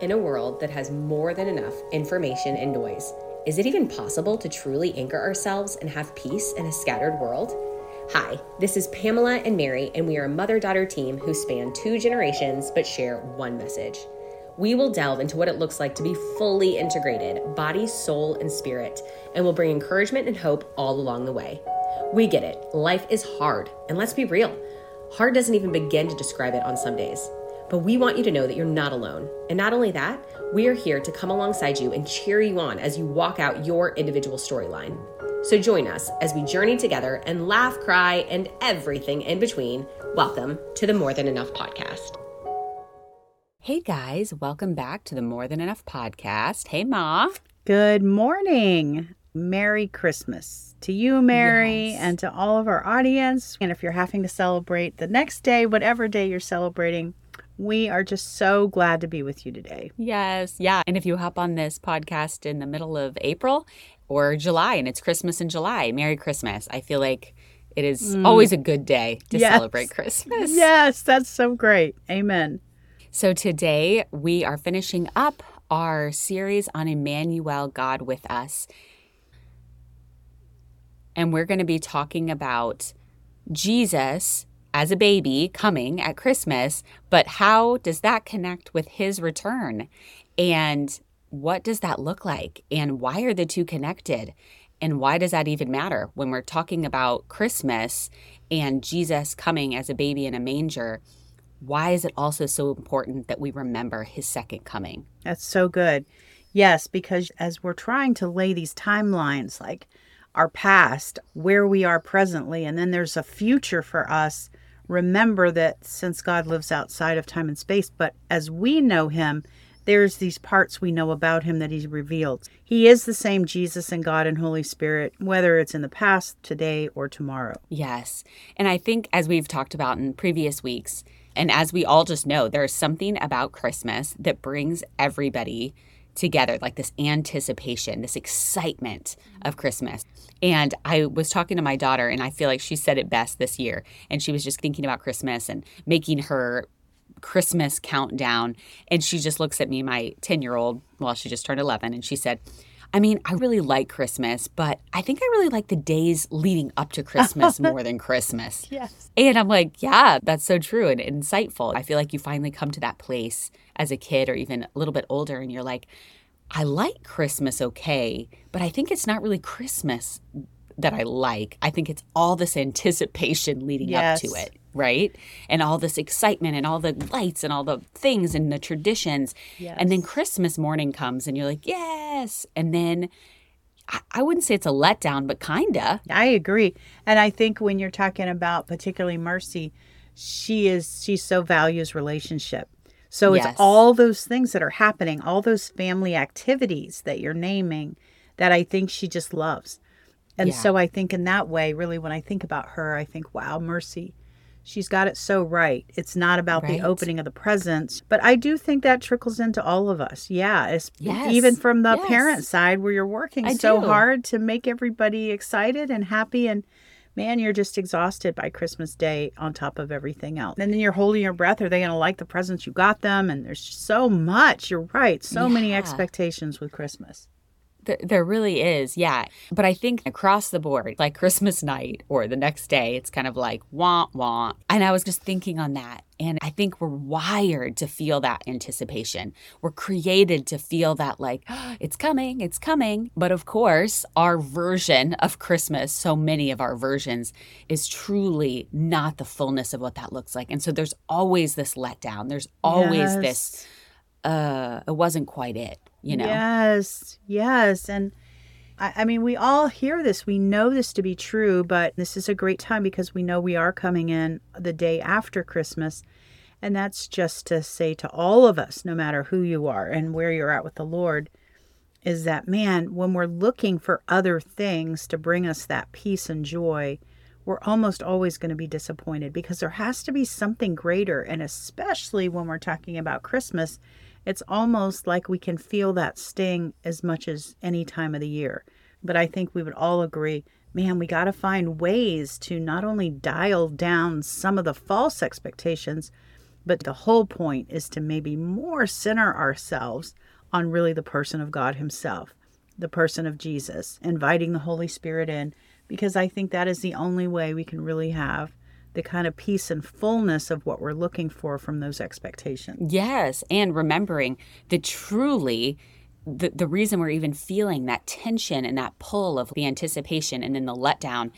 In a world that has more than enough information and noise, is it even possible to truly anchor ourselves and have peace in a scattered world? Hi, this is Pamela and Mary, and we are a mother daughter team who span two generations but share one message. We will delve into what it looks like to be fully integrated, body, soul, and spirit, and will bring encouragement and hope all along the way. We get it, life is hard, and let's be real, hard doesn't even begin to describe it on some days. But we want you to know that you're not alone. And not only that, we are here to come alongside you and cheer you on as you walk out your individual storyline. So join us as we journey together and laugh, cry, and everything in between. Welcome to the More Than Enough podcast. Hey guys, welcome back to the More Than Enough podcast. Hey, Ma. Good morning. Merry Christmas to you, Mary, Yes. and to all of our audience. And if you're having to celebrate the next day, whatever day you're celebrating, we are just so glad to be with you today. Yes, yeah. And if you hop on this podcast in the middle of April or July and it's Christmas in July, Merry Christmas. I feel like it is mm. always a good day to Yes. celebrate Christmas. Yes, that's so great. Amen. So today we are finishing up our series on Emmanuel, God with us. And we're going to be talking about Jesus as a baby coming at Christmas, but how does that connect with his return? And what does that look like? And why are the two connected? And why does that even matter when we're talking about Christmas and Jesus coming as a baby in a manger? Why is it also so important that we remember his second coming? That's so good. Yes, because as we're trying to lay these timelines, like our past, where we are presently, and then there's a future for us, remember that since God lives outside of time and space, but as we know him, there's these parts we know about him that he's revealed. He is the same Jesus and God and Holy Spirit, whether it's in the past, today, or tomorrow. Yes. And I think, as we've talked about in previous weeks, and as we all just know, there's something about Christmas that brings everybody together, like this anticipation, this excitement of Christmas. And I was talking to my daughter, and I feel like she said it best this year. And she was just thinking about Christmas and making her Christmas countdown. And she just looks at me, my 10 year old, well, she just turned 11, and she said, I mean, I really like Christmas, but I think I really like the days leading up to Christmas more than Christmas. Yes. And I'm like, yeah, that's so true and insightful. I feel like you finally come to that place as a kid or even a little bit older, and you're like, I like Christmas okay, but I think it's not really Christmas that I like. I think it's all this anticipation leading up to it, right? And all this excitement and all the lights and all the things and the traditions. And then Christmas morning comes and you're like, yes. And then I, I wouldn't say it's a letdown, but kinda. I agree. And I think when you're talking about particularly Mercy, she is she so values relationship. So Yes. it's all those things that are happening, all those family activities that you're naming that I think she just loves. And Yeah. so I think in that way, really when I think about her, I think, wow, Mercy, she's got it so right. It's not about Right. the opening of the presents, but I do think that trickles into all of us. Yeah, it's Yes. even from the Yes. parent side where you're working I so do. hard to make everybody excited and happy and man, you're just exhausted by Christmas Day on top of everything else. And then you're holding your breath. Are they going to like the presents you got them? And there's so much. You're right. So many expectations with Christmas. There, there really is, yeah. But I think across the board, like Christmas night or the next day, it's kind of like wah wah. And I was just thinking on that. And I think we're wired to feel that anticipation. We're created to feel that, like, it's coming, it's coming. But of course, our version of Christmas, so many of our versions, is truly not the fullness of what that looks like. And so there's always this letdown. There's always this, uh, it wasn't quite it, you know? Yes, yes. And I, I mean, we all hear this. We know this to be true, but this is a great time because we know we are coming in the day after Christmas. And that's just to say to all of us, no matter who you are and where you're at with the Lord, is that, man, when we're looking for other things to bring us that peace and joy, we're almost always going to be disappointed because there has to be something greater. And especially when we're talking about Christmas, it's almost like we can feel that sting as much as any time of the year. But I think we would all agree man, we got to find ways to not only dial down some of the false expectations, But the whole point is to maybe more center ourselves on really the person of God Himself, the person of Jesus, inviting the Holy Spirit in, because I think that is the only way we can really have the kind of peace and fullness of what we're looking for from those expectations. Yes. And remembering that truly, the, the reason we're even feeling that tension and that pull of the anticipation and then the letdown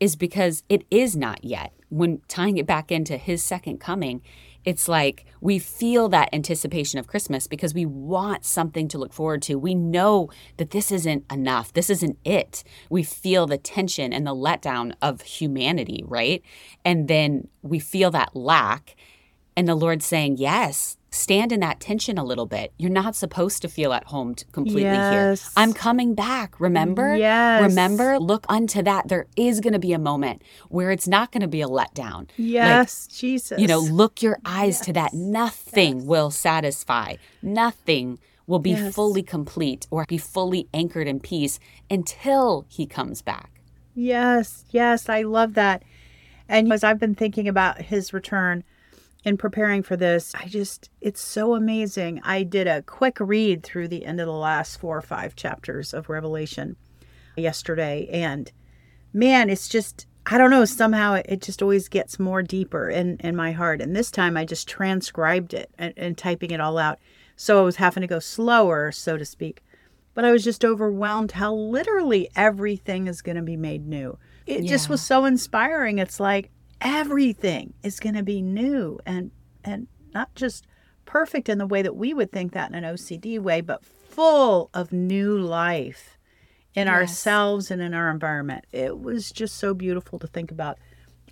is because it is not yet. When tying it back into his second coming, it's like we feel that anticipation of Christmas because we want something to look forward to. We know that this isn't enough. This isn't it. We feel the tension and the letdown of humanity, right? And then we feel that lack. And the Lord's saying, Yes, stand in that tension a little bit. You're not supposed to feel at home completely yes. here. I'm coming back. Remember? Yes. Remember? Look unto that. There is going to be a moment where it's not going to be a letdown. Yes, like, Jesus. You know, look your eyes yes. to that. Nothing yes. will satisfy. Nothing will be fully complete or be fully anchored in peace until he comes back. Yes, yes, I love that. And as I've been thinking about his return, in preparing for this, I just, it's so amazing. I did a quick read through the end of the last four or five chapters of Revelation yesterday. And man, it's just, I don't know, somehow it just always gets more deeper in, in my heart. And this time I just transcribed it and, and typing it all out. So I was having to go slower, so to speak. But I was just overwhelmed how literally everything is going to be made new. It yeah. just was so inspiring. It's like, everything is going to be new and and not just perfect in the way that we would think that in an OCD way, but full of new life in yes. ourselves and in our environment. It was just so beautiful to think about.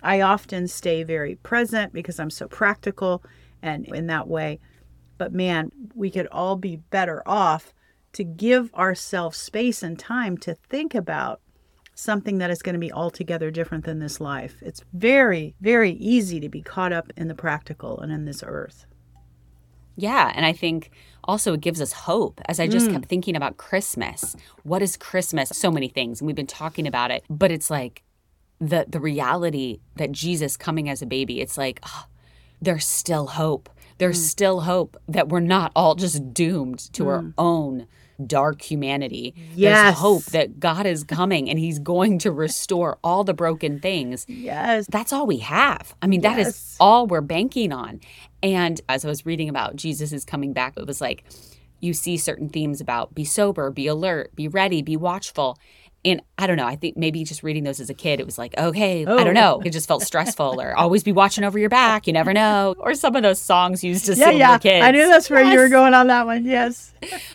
I often stay very present because I'm so practical and in that way. But man, we could all be better off to give ourselves space and time to think about something that is going to be altogether different than this life. It's very, very easy to be caught up in the practical and in this earth. Yeah. And I think also it gives us hope as I just mm. kept thinking about Christmas. What is Christmas? So many things. And we've been talking about it, but it's like the the reality that Jesus coming as a baby, it's like, oh, there's still hope. There's mm. still hope that we're not all just doomed to mm. our own dark humanity. Yes. There's hope that God is coming and he's going to restore all the broken things. Yes. That's all we have. I mean, yes. that is all we're banking on. And as I was reading about Jesus is coming back, it was like you see certain themes about be sober, be alert, be ready, be watchful and I don't know. I think maybe just reading those as a kid, it was like, okay, oh. I don't oh. know. Oh. It just felt stressful, or always be watching over your back. You never know. Or some of those songs used to yeah, sing yeah. kids. I knew that's where yes. you were going on that one. Yes.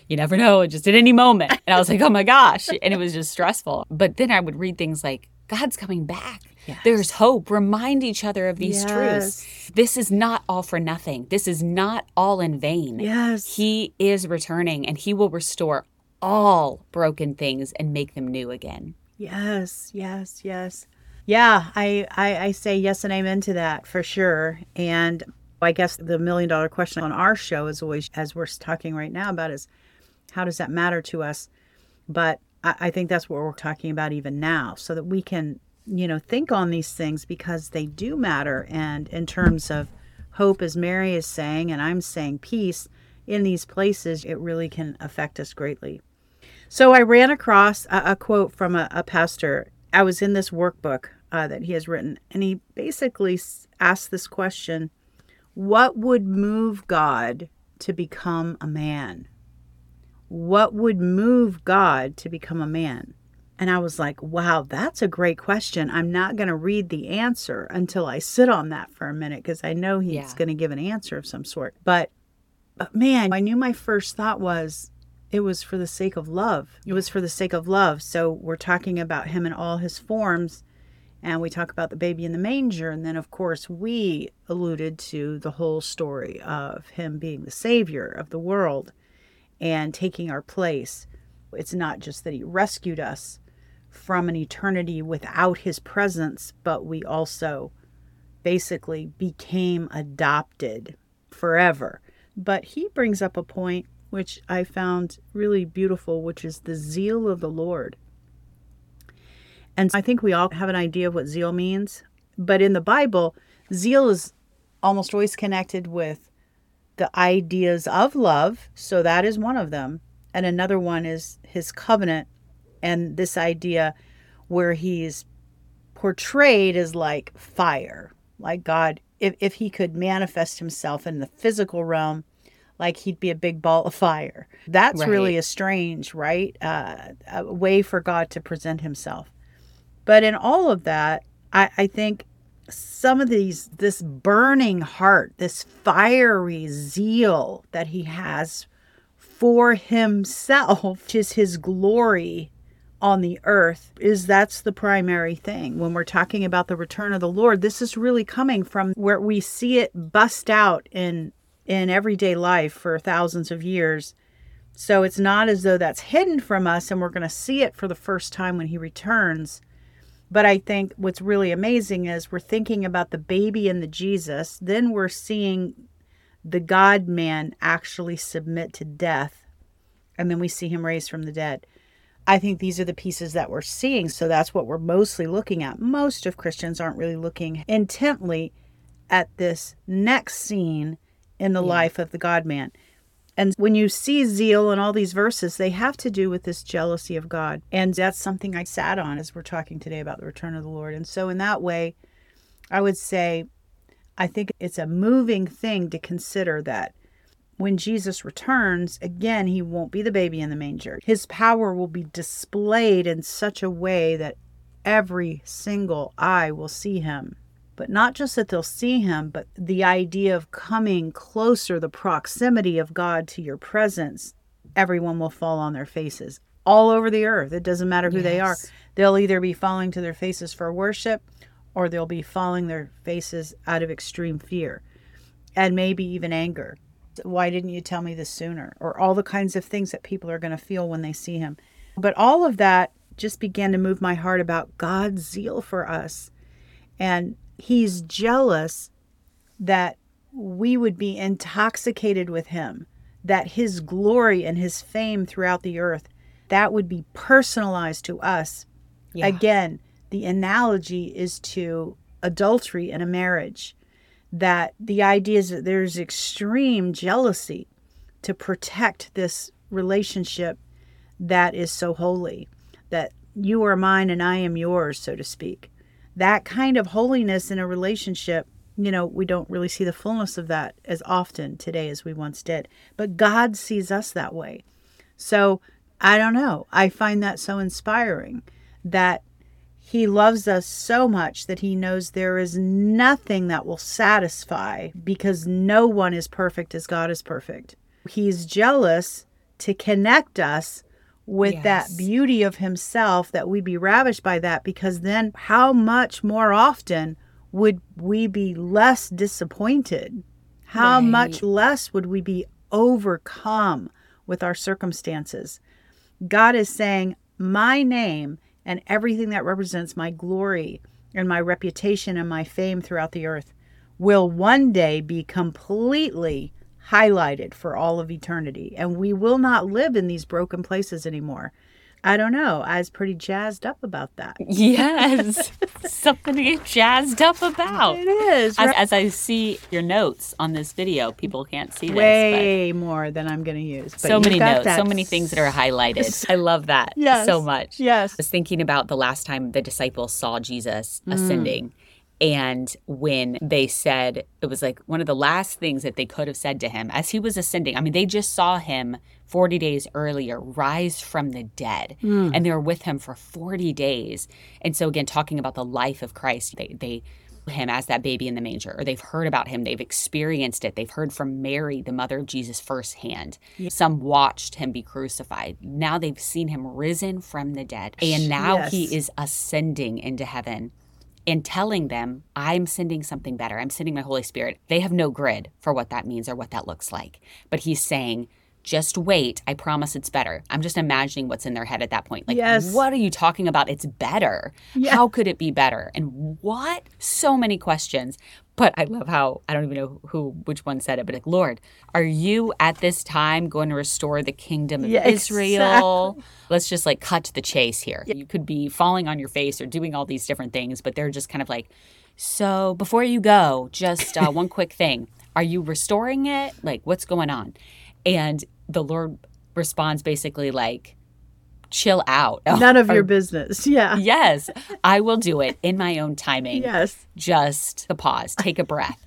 You never know. Just at any moment. And I was like, oh my gosh. And it was just stressful. But then I would read things like, God's coming back. Yes. There's hope. Remind each other of these yes. truths. This is not all for nothing. This is not all in vain. Yes. He is returning and he will restore all broken things and make them new again. Yes, yes, yes. Yeah, I, I, I say yes and amen to that for sure. And I guess the million dollar question on our show is always, as we're talking right now about, is how does that matter to us? But I, I think that's what we're talking about even now, so that we can, you know, think on these things because they do matter. And in terms of hope, as Mary is saying, and I'm saying peace in these places, it really can affect us greatly. So I ran across a, a quote from a, a, pastor. I was in this workbook uh, that he has written, and he basically asked this question What would move God to become a man? What would move God to become a man? And I was like, wow, that's a great question. I'm not going to read the answer until I sit on that for a minute because I know he's yeah. going to give an answer of some sort. But, but man, I knew my first thought was it was for the sake of love. It was for the sake of love. So we're talking about him in all his forms. And we talk about the baby in the manger. And then, of course, we alluded to the whole story of him being the savior of the world and taking our place. It's not just that he rescued us from an eternity without his presence, but we also basically became adopted forever. But he brings up a point which I found really beautiful, which is the zeal of the Lord. And I think we all have an idea of what zeal means. But in the Bible, zeal is almost always connected with the ideas of love. So that is one of them. And another one is his covenant and this idea where he's portrayed as like fire, like God, if, if he could manifest himself in the physical realm, like he'd be a big ball of fire. That's Right. really a strange, right? Uh, a way for God to present himself. But in all of that, I, I think some of these, this burning heart, this fiery zeal that he has for himself, which is his glory on the earth, is that's the primary thing. When we're talking about the return of the Lord, this is really coming from where we see it bust out in in everyday life for thousands of years. So it's not as though that's hidden from us and we're going to see it for the first time when he returns. But I think what's really amazing is we're thinking about the baby and the Jesus, then we're seeing the God man actually submit to death, and then we see him raised from the dead. I think these are the pieces that we're seeing. So that's what we're mostly looking at. Most of Christians aren't really looking intently at this next scene in the life of the God man. And when you see zeal in all these verses, they have to do with this jealousy of God. And that's something I sat on as we're talking today about the return of the Lord. And so, in that way, I would say, I think it's a moving thing to consider that when Jesus returns, again, he won't be the baby in the manger. His power will be displayed in such a way that every single eye will see him. But not just that they'll see him, but the idea of coming closer, the proximity of God to your presence, everyone will fall on their faces all over the earth. It doesn't matter who they are. They'll either be falling to their faces for worship or they'll be falling their faces out of extreme fear and maybe even anger. Why didn't you tell me this sooner? Or all the kinds of things that people are going to feel when they see him. But all of that just began to move my heart about God's zeal for us. And he's jealous that we would be intoxicated with him, that his glory and his fame throughout the earth, that would be personalized to us. Yeah. Again, the analogy is to adultery in a marriage that the idea is that there's extreme jealousy to protect this relationship that is so holy, that you are mine and I am yours, so to speak. That kind of holiness in a relationship, you know, we don't really see the fullness of that as often today as we once did. But God sees us that way. So I don't know. I find that so inspiring that he loves us so much that he knows there is nothing that will satisfy because no one is perfect as God is perfect. He's jealous to connect us with Yes. that beauty of himself that we'd be ravished by that because then how much more often would we be less disappointed? How Right. much less would we be overcome with our circumstances? God is saying, My name and everything that represents my glory and my reputation and my fame throughout the earth will one day be completely highlighted for all of eternity. And we will not live in these broken places anymore. I don't know. I was pretty jazzed up about that. Yes. Something to get jazzed up about. It is. As, right? as I see your notes on this video, people can't see this. Way more than I'm going to use. So many notes, so many things that are highlighted. I love that Yes. so much. Yes. I was thinking about the last time the disciples saw Jesus Mm. And when they said, it was like one of the last things that they could have said to him as he was ascending. I mean, they just saw him 40 days earlier rise from the dead, Mm. and they were with him for 40 days. And so, again, talking about the life of Christ, they, they, him as that baby in the manger, or they've heard about him, they've experienced it, they've heard from Mary, the mother of Jesus, firsthand. Some watched him be crucified. Now they've seen him risen from the dead, and now Yes. he is ascending into heaven and telling them, I'm sending something better. I'm sending my Holy Spirit. They have no grid for what that means or what that looks like. But he's saying, just wait. I promise it's better. I'm just imagining what's in their head at that point. Like, Yes. what are you talking about? It's better. Yeah. How could it be better? And what? So many questions. But I love how I don't even know who which one said it, but like, Lord, are you at this time going to restore the kingdom of Yeah, Israel? Let's just like cut to the chase here. You could be falling on your face or doing all these different things, but they're just kind of like So before you go, just uh, one quick thing. Are you restoring it? Like, what's going on? And the Lord responds basically like, chill out. None of your business. Yeah. yes, I will do it in my own timing. Yes. Just a pause, take a breath.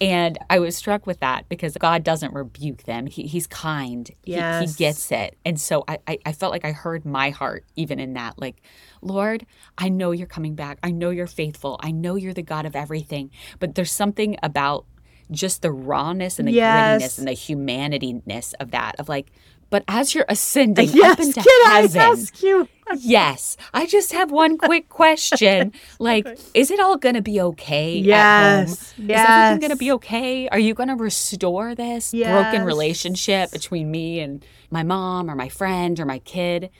And I was struck with that because God doesn't rebuke them. He, he's kind. Yes. He, he gets it. And so I, I, I felt like I heard my heart even in that. Like, Lord, I know you're coming back. I know you're faithful. I know you're the God of everything. But there's something about just the rawness and the Yes. grittiness and the humanityness of that, of like, but as you're ascending Yes. up into Can I heaven, ask you? Yes. I just have one quick question. Like, is it all going to be okay? at Yes. home? Is everything going to be okay? Are you going to restore this Yes. broken relationship between me and my mom or my friend or my kid?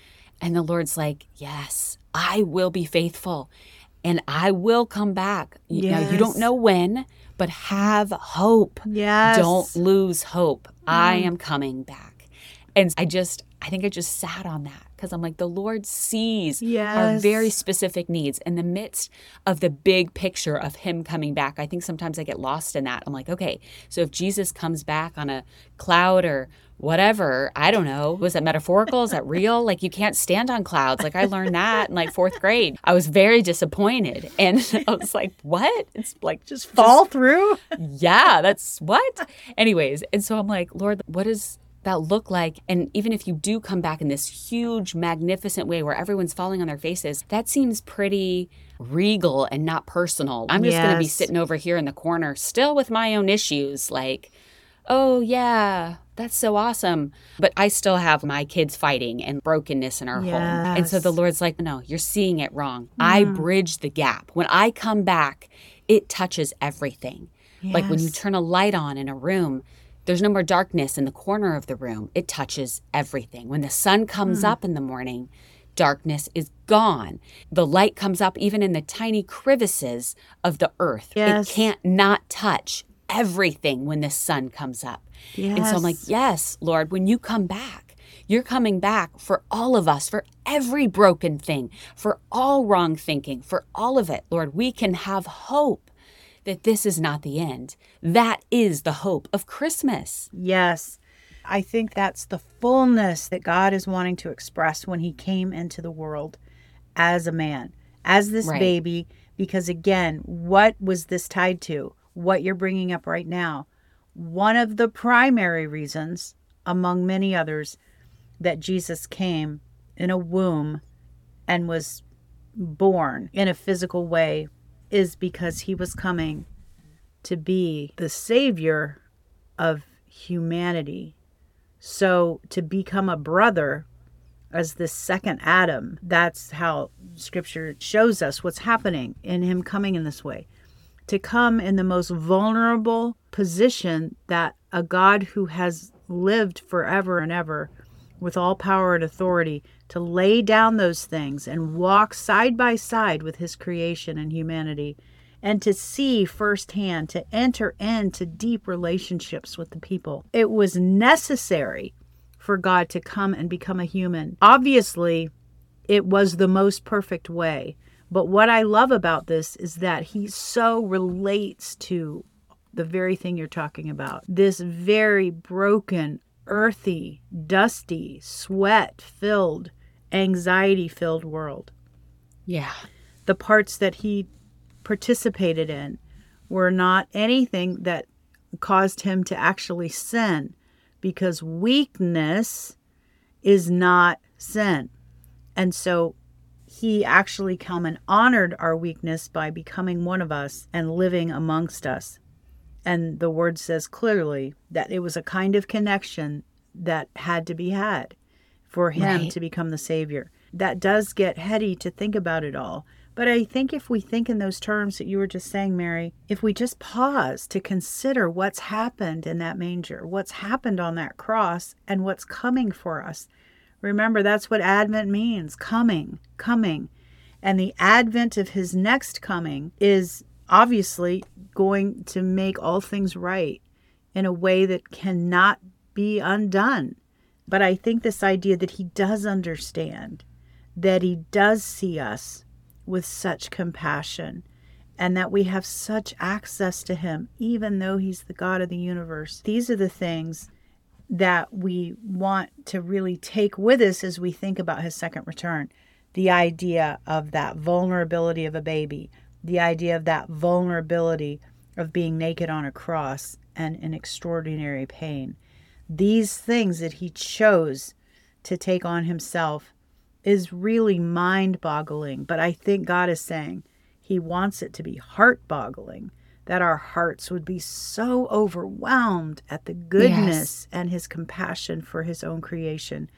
And the Lord's like, Yes, I will be faithful and I will come back. You know, you don't know when, but have hope. Yes. Don't lose hope. I am coming back. And I just, I think I just sat on that because I'm like, the Lord sees our very specific needs in the midst of the big picture of Him coming back. I think sometimes I get lost in that. I'm like, okay, so if Jesus comes back on a cloud or whatever, I don't know, was that metaphorical? Is that real? Like, you can't stand on clouds. Like, I learned that in like fourth grade. I was very disappointed. And I was like, what? It's like, Just fall through? yeah, that's what? Anyways, and so I'm like, Lord, what does that look like? And even if you do come back in this huge, magnificent way where everyone's falling on their faces, that seems pretty regal and not personal. I'm just going to be sitting over here in the corner, still with my own issues, like, oh, yeah. That's so awesome. But I still have my kids fighting and brokenness in our home. And so the Lord's like, no, you're seeing it wrong. I mm. bridge the gap. When I come back, it touches everything. Like when you turn a light on in a room, there's no more darkness in the corner of the room. It touches everything. When the sun comes Hmm. up in the morning, darkness is gone. The light comes up even in the tiny crevices of the earth. Yes. It can't not touch everything when the sun comes up. And so I'm like, Yes. yes, Lord, when you come back, you're coming back for all of us, for every broken thing, for all wrong thinking, for all of it. Lord, we can have hope that this is not the end. That is the hope of Christmas. Yes. I think that's the fullness that God is wanting to express when he came into the world as a man, as this Right. baby. Because again, what was this tied to? What you're bringing up right now. One of the primary reasons, among many others, that Jesus came in a womb and was born in a physical way is because he was coming to be the savior of humanity. So to become a brother as this second Adam, that's how scripture shows us what's happening in him coming in this way. To come in the most vulnerable position that a God who has lived forever and ever with all power and authority to lay down those things and walk side by side with his creation and humanity and to see firsthand, to enter into deep relationships with the people. It was necessary for God to come and become a human. Obviously, it was the most perfect way. But what I love about this is that he so relates to the very thing you're talking about this very broken, earthy, dusty, sweat filled, anxiety filled world Yeah. the parts that he participated in were not anything that caused him to actually sin because weakness is not sin. And so he actually come and honored our weakness by becoming one of us and living amongst us. And the word says clearly that it was a kind of connection that had to be had for him Right. to become the Savior. That does get heady to think about it all. But I think if we think in those terms that you were just saying, Mary, if we just pause to consider what's happened in that manger, what's happened on that cross, and what's coming for us, remember that's what Advent means coming, coming. And the advent of his next coming is obviously going to make all things right in a way that cannot be undone. But I think this idea that he does understand, that he does see us with such compassion, and that we have such access to him, even though he's the God of the universe. These are the things that we want to really take with us as we think about his second return. The idea of that vulnerability of a baby, the idea of that vulnerability of being naked on a cross and in extraordinary pain. These things that he chose to take on himself is really mind boggling. But I think God is saying he wants it to be heart boggling, that our hearts would be so overwhelmed at the goodness yes. and his compassion for his own creation.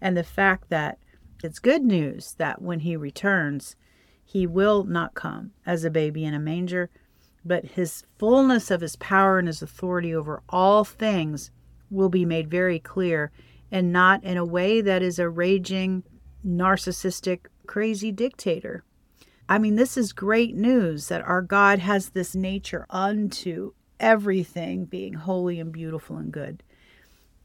And the fact that it's good news that when he returns, he will not come as a baby in a manger, but his fullness of his power and his authority over all things will be made very clear and not in a way that is a raging, narcissistic, crazy dictator. I mean, this is great news that our God has this nature unto everything being holy and beautiful and good.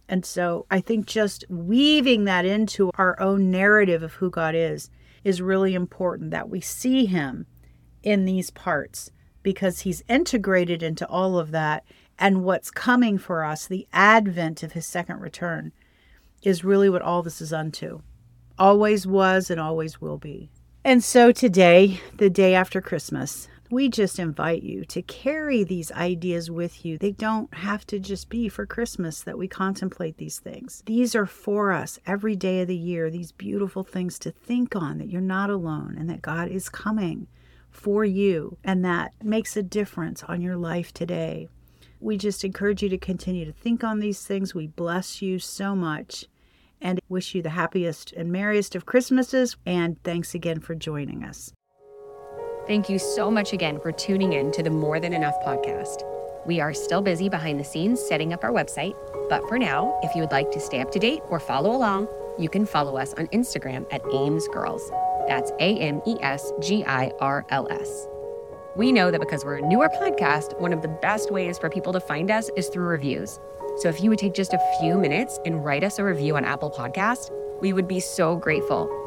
And so I think just weaving that into our own narrative of who God is is really important that we see Him in these parts because He's integrated into all of that. And what's coming for us, the advent of His second return, is really what all this is unto. Always was and always will be. And so today, the day after Christmas, we just invite you to carry these ideas with you. They don't have to just be for Christmas that we contemplate these things. These are for us every day of the year, these beautiful things to think on that you're not alone and that God is coming for you and that makes a difference on your life today. We just encourage you to continue to think on these things. We bless you so much and wish you the happiest and merriest of Christmases. And thanks again for joining us. Thank you so much again for tuning in to the More Than Enough podcast. We are still busy behind the scenes setting up our website, but for now, if you would like to stay up to date or follow along, you can follow us on Instagram at Ames Girls. That's A M E S G I R L S. We know that because we're a newer podcast, one of the best ways for people to find us is through reviews. So if you would take just a few minutes and write us a review on Apple Podcast, we would be so grateful.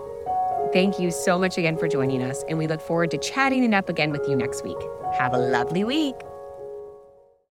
Thank you so much again for joining us, and we look forward to chatting it up again with you next week. Have a lovely week.